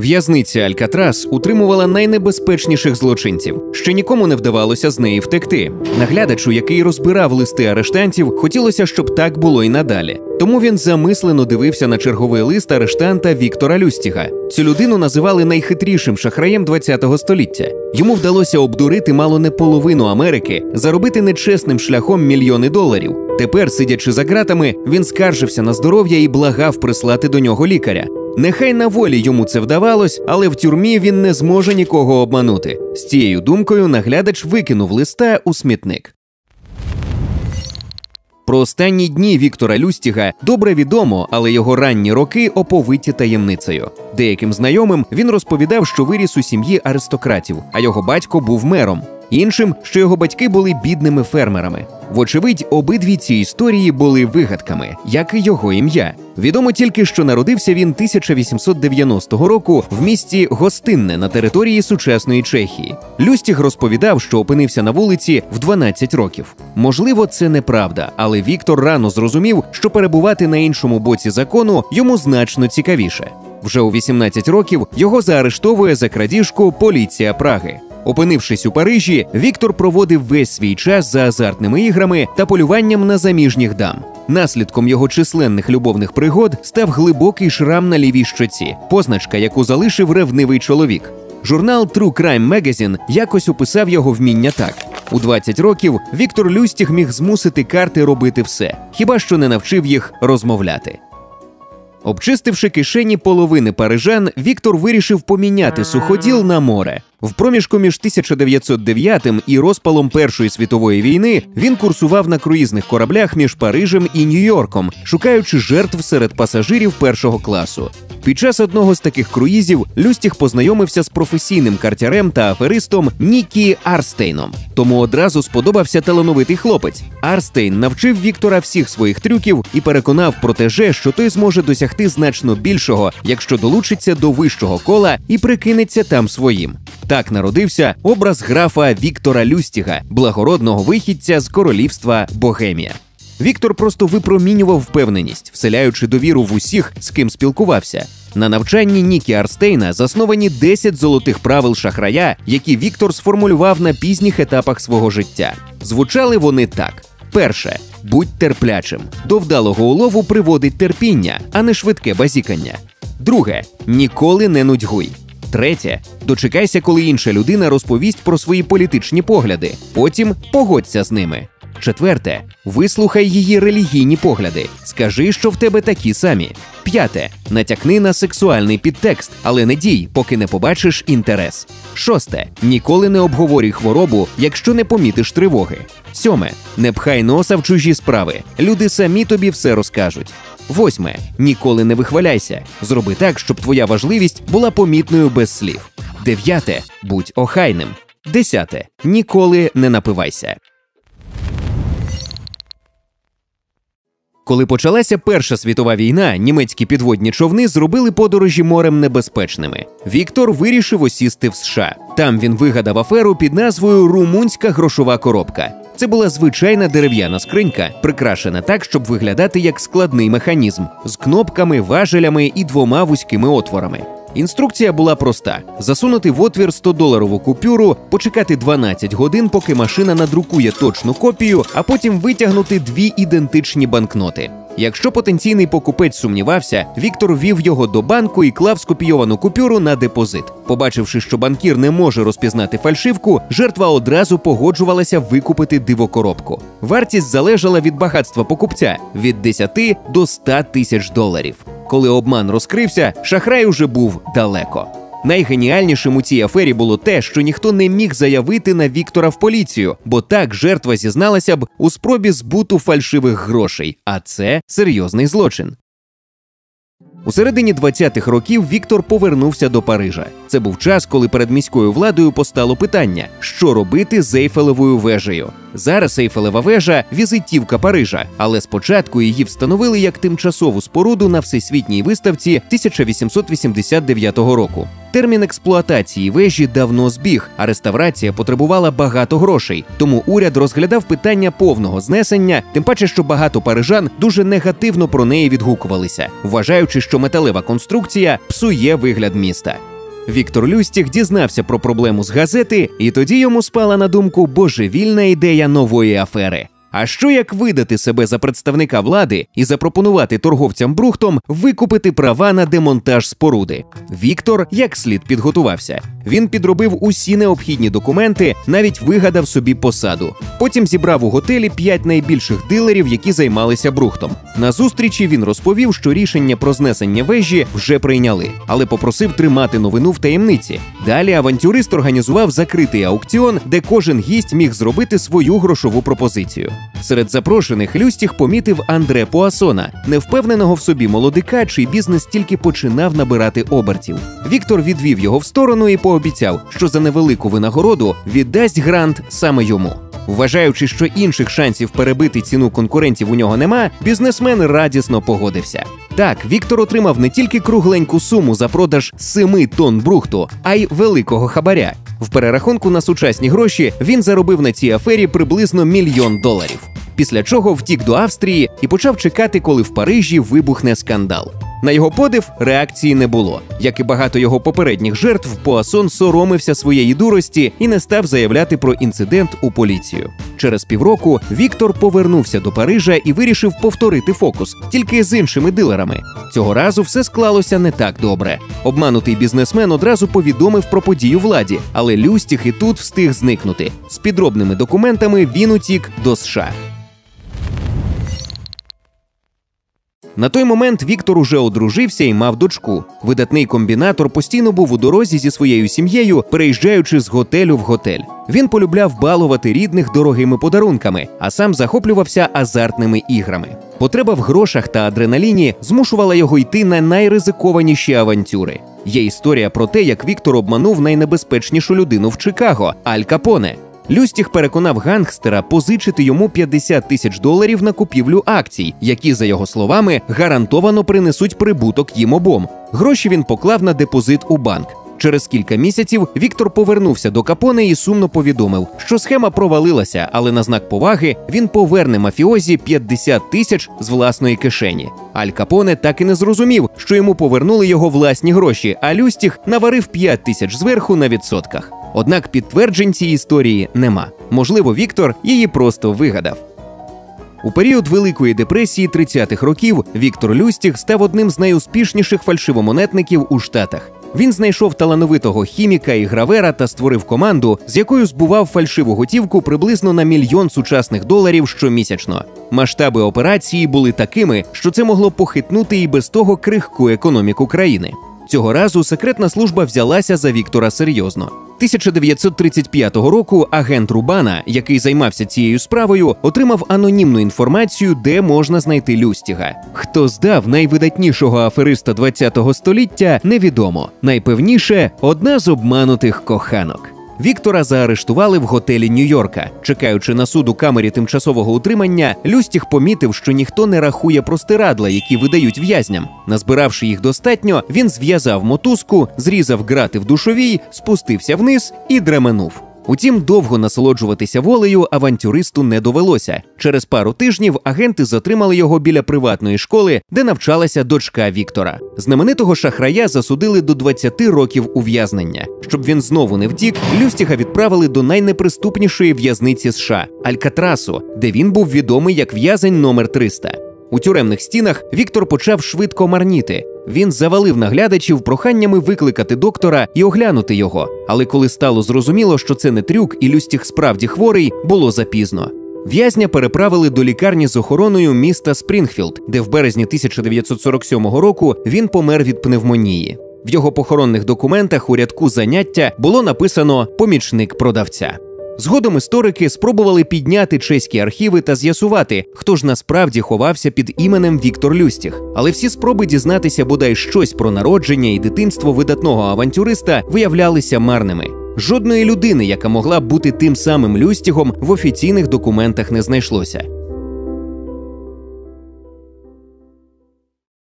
В'язниця Алькатрас утримувала найнебезпечніших злочинців. Ще нікому не вдавалося з неї втекти. Наглядачу, який розбирав листи арештантів, хотілося, щоб так було й надалі. Тому він замислено дивився на черговий лист арештанта Віктора Люстіга. Цю людину називали найхитрішим шахраєм ХХ століття. Йому вдалося обдурити мало не половину Америки, заробити нечесним шляхом мільйони доларів. Тепер, сидячи за ґратами, він скаржився на здоров'я і благав прислати до нього лікаря. Нехай на волі йому це вдавалось, але в тюрмі він не зможе нікого обманути. З цією думкою наглядач викинув листа у смітник. Про останні дні Віктора Люстіга добре відомо, але його ранні роки оповиті таємницею. Деяким знайомим він розповідав, що виріс у сім'ї аристократів, а його батько був мером. Іншим, що його батьки були бідними фермерами. Вочевидь, обидві ці історії були вигадками, як і його ім'я. Відомо тільки, що народився він 1890 року в місті Гостинне на території сучасної Чехії. Люстіг розповідав, що опинився на вулиці в 12 років. Можливо, це неправда, але Віктор рано зрозумів, що перебувати на іншому боці закону йому значно цікавіше. Вже у 18 років його заарештовує за крадіжку поліція Праги. Опинившись у Парижі, Віктор проводив весь свій час за азартними іграми та полюванням на заміжніх дам. Наслідком його численних любовних пригод став глибокий шрам на лівій щоці, позначка, яку залишив ревнивий чоловік. Журнал True Crime Magazine якось описав його вміння так: у 20 років Віктор Люстіг міг змусити карти робити все, хіба що не навчив їх розмовляти. Обчистивши кишені половини парижан, Віктор вирішив поміняти суходіл на море. В проміжку між 1909 і розпалом Першої світової війни він курсував на круїзних кораблях між Парижем і Нью-Йорком, шукаючи жертв серед пасажирів першого класу. Під час одного з таких круїзів Люстіг познайомився з професійним картярем та аферистом Нікі Арстейном. Тому одразу сподобався талановитий хлопець. Арстейн навчив Віктора всіх своїх трюків і переконав протеже, що той зможе досягти значно більшого, якщо долучиться до вищого кола і прикинеться там своїм. Так народився образ графа Віктора Люстіга, благородного вихідця з королівства Богемія. Віктор просто випромінював впевненість, вселяючи довіру в усіх, з ким спілкувався. На навчанні Нікі Арстейна засновані 10 золотих правил шахрая, які Віктор сформулював на пізніх етапах свого життя. Звучали вони так: перше. Будь терплячим. До вдалого улову приводить терпіння, а не швидке базікання. Друге ніколи не нудьгуй. Третє дочекайся, коли інша людина розповість про свої політичні погляди. Потім погодься з ними. Четверте, вислухай її релігійні погляди. Скажи, що в тебе такі самі. П'яте. Натякни на сексуальний підтекст, але не дій, поки не побачиш інтерес. Шосте. Ніколи не обговорюй хворобу, якщо не помітиш тривоги. Сьоме. Не пхай носа в чужі справи. Люди самі тобі все розкажуть. Восьме. Ніколи не вихваляйся. Зроби так, щоб твоя важливість була помітною без слів. Дев'яте. Будь охайним. Десяте. Ніколи не напивайся. Коли почалася Перша світова війна, німецькі підводні човни зробили подорожі морем небезпечними. Віктор вирішив осісти в США. Там він вигадав аферу під назвою Румунська грошова коробка. Це була звичайна дерев'яна скринька, прикрашена так, щоб виглядати як складний механізм з кнопками, важелями і двома вузькими отворами. Інструкція була проста: засунути в отвір 100-доларову купюру, почекати 12 годин, поки машина надрукує точну копію, а потім витягнути дві ідентичні банкноти. Якщо потенційний покупець сумнівався, Віктор вів його до банку і клав скопійовану купюру на депозит. Побачивши, що банкір не може розпізнати фальшивку, жертва одразу погоджувалася викупити дивокоробку. Вартість залежала від багатства покупця від 10 до 100 тисяч доларів. Коли обман розкрився, шахрай уже був далеко. Найгеніальнішим у цій афері було те, що ніхто не міг заявити на Віктора в поліцію, бо так жертва зізналася б у спробі збуту фальшивих грошей, а це серйозний злочин. У середині 20-х років Віктор повернувся до Парижа. Це був час, коли перед міською владою постало питання, що робити з Ейфелевою вежею. Зараз Ейфелева вежа візитівка Парижа, але спочатку її встановили як тимчасову споруду на всесвітній виставці 1889 року. Термін експлуатації вежі давно збіг, а реставрація потребувала багато грошей. Тому уряд розглядав питання повного знесення, тим паче, що багато парижан дуже негативно про неї відгукувалися, вважаючи, що металева конструкція псує вигляд міста. Віктор Люстіх дізнався про проблему з газети, і тоді йому спала на думку божевільна ідея нової афери. А що як видати себе за представника влади і запропонувати торговцям брухтом викупити права на демонтаж споруди? Віктор як слід підготувався. Він підробив усі необхідні документи, навіть вигадав собі посаду. Потім зібрав у готелі п'ять найбільших дилерів, які займалися брухтом. На зустрічі він розповів, що рішення про знесення вежі вже прийняли, але попросив тримати новину в таємниці. Далі авантюрист організував закритий аукціон, де кожен гість міг зробити свою грошову пропозицію. Серед запрошених Люстіх помітив Андре Пуасона, невпевненого в собі молодика, чий бізнес тільки починав набирати обертів. Віктор відвів його в сторону і пообіцяв, що за невелику винагороду віддасть грант саме йому. Вважаючи, що інших шансів перебити ціну конкурентів у нього нема, бізнесмен радісно погодився. Так, Віктор отримав не тільки кругленьку суму за продаж семи тонн брухту, а й великого хабаря. В перерахунку на сучасні гроші він заробив на цій афері приблизно мільйон доларів. Після чого втік до Австрії і почав чекати, коли в Парижі вибухне скандал. На його подив реакції не було. Як і багато його попередніх жертв, Пуасон соромився своєї дурості і не став заявляти про інцидент у поліцію. Через півроку Віктор повернувся до Парижа і вирішив повторити фокус, тільки з іншими дилерами. Цього разу все склалося не так добре. Обманутий бізнесмен одразу повідомив про подію владі, але Люстіх і тут встиг зникнути. З підробними документами він утік до США. На той момент Віктор уже одружився і мав дочку. Видатний комбінатор постійно був у дорозі зі своєю сім'єю, переїжджаючи з готелю в готель. Він полюбляв балувати рідних дорогими подарунками, а сам захоплювався азартними іграми. Потреба в грошах та адреналіні змушувала його йти на найризикованіші авантюри. Є історія про те, як Віктор обманув найнебезпечнішу людину в Чикаго Аль Капоне. Люстіх переконав гангстера позичити йому 50 тисяч доларів на купівлю акцій, які, за його словами, гарантовано принесуть прибуток їм обом. Гроші він поклав на депозит у банк. Через кілька місяців Віктор повернувся до Капоне і сумно повідомив, що схема провалилася, але на знак поваги він поверне мафіозі 50 тисяч з власної кишені. Аль Капоне так і не зрозумів, що йому повернули його власні гроші, а Люстіх наварив 5 тисяч зверху на відсотках. Однак підтверджень цієї історії нема. Можливо, Віктор її просто вигадав. У період Великої депресії 30-х років Віктор Люстіх став одним з найуспішніших фальшивомонетників у Штатах. Він знайшов талановитого хіміка і гравера та створив команду, з якою збував фальшиву готівку приблизно на мільйон сучасних доларів щомісячно. Масштаби операції були такими, що це могло похитнути і без того крихку економіку країни. Цього разу секретна служба взялася за Віктора серйозно. 1935 року агент Рубана, який займався цією справою, отримав анонімну інформацію, де можна знайти Люстіга. Хто здав найвидатнішого афериста ХХ століття, невідомо. Найпевніше одна з обманутих коханок. Віктора заарештували в готелі Нью-Йорка. Чекаючи на суд у камері тимчасового утримання, Люстіх помітив, що ніхто не рахує простирадла, які видають в'язням. Назбиравши їх достатньо, він зв'язав мотузку, зрізав грати в душовій, спустився вниз і дременув. Утім, довго насолоджуватися волею авантюристу не довелося. Через пару тижнів агенти затримали його біля приватної школи, де навчалася дочка Віктора. Знаменитого шахрая засудили до 20 років ув'язнення. Щоб він знову не втік, Люстіга відправили до найнеприступнішої в'язниці США Алькатрасу, де він був відомий як в'язень номер 300. У тюремних стінах Віктор почав швидко марніти. Він завалив наглядачів проханнями викликати доктора і оглянути його. Але коли стало зрозуміло, що це не трюк, і Люстіг справді хворий, було запізно. В'язня переправили до лікарні з охороною міста Спрінгфілд, де в березні 1947 року він помер від пневмонії. В його похоронних документах у рядку заняття було написано помічник продавця. Згодом історики спробували підняти чеські архіви та з'ясувати, хто ж насправді ховався під іменем Віктор Люстіх. Але всі спроби дізнатися бодай щось про народження і дитинство видатного авантюриста виявлялися марними. Жодної людини, яка могла б бути тим самим Люстігом, в офіційних документах не знайшлося.